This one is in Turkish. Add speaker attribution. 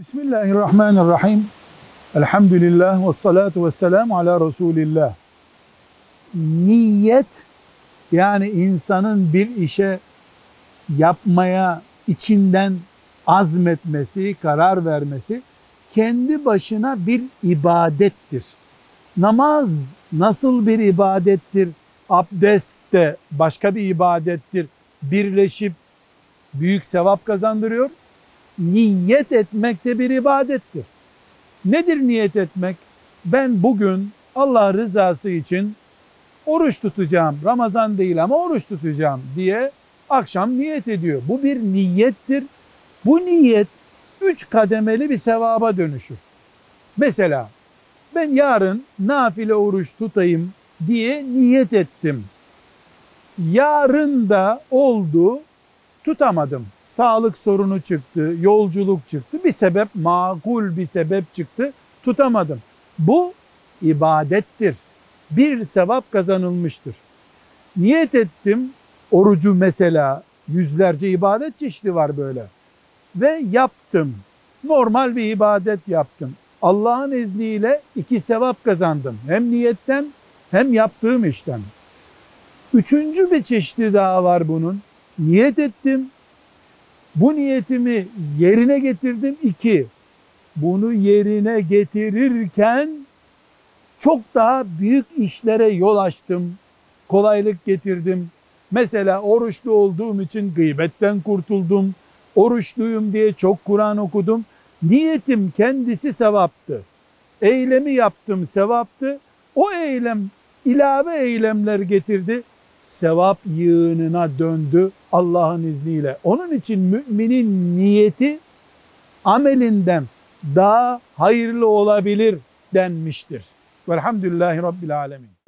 Speaker 1: Bismillahirrahmanirrahim. Elhamdülillah ve salatu ve selamu ala Resulillah. Niyet yani insanın bir işe yapmaya içinden azmetmesi, karar vermesi kendi başına bir ibadettir. Namaz nasıl bir ibadettir? Abdest de başka bir ibadettir. Birleşip büyük sevap kazandırıyor. Niyet etmek de bir ibadettir. Nedir niyet etmek? Ben bugün Allah rızası için oruç tutacağım. Ramazan değil ama oruç tutacağım diye akşam niyet ediyor. Bu bir niyettir. Bu niyet üç kademeli bir sevaba dönüşür. Mesela ben yarın nafile oruç tutayım diye niyet ettim. Yarın da oldu, tutamadım. Sağlık sorunu çıktı, yolculuk çıktı. Bir sebep, makul bir sebep çıktı, tutamadım. Bu ibadettir. Bir sevap kazanılmıştır. Niyet ettim, orucu mesela yüzlerce ibadet çeşidi var böyle. Ve yaptım. Normal bir ibadet yaptım. Allah'ın izniyle iki sevap kazandım. Hem niyetten hem yaptığım işten. Üçüncü bir çeşidi daha var bunun. Niyet ettim. Bu niyetimi yerine getirdim. İki, bunu yerine getirirken çok daha büyük işlere yol açtım. Kolaylık getirdim. Mesela oruçlu olduğum için gıybetten kurtuldum. Oruçluyum diye çok Kur'an okudum. Niyetim kendisi sevaptı. Eylemi yaptım sevaptı. O eylem ilave eylemler getirdi. Sevap yığınına döndü Allah'ın izniyle. Onun için müminin niyeti amelinden daha hayırlı olabilir denmiştir. Velhamdülillahi Rabbil Alemin.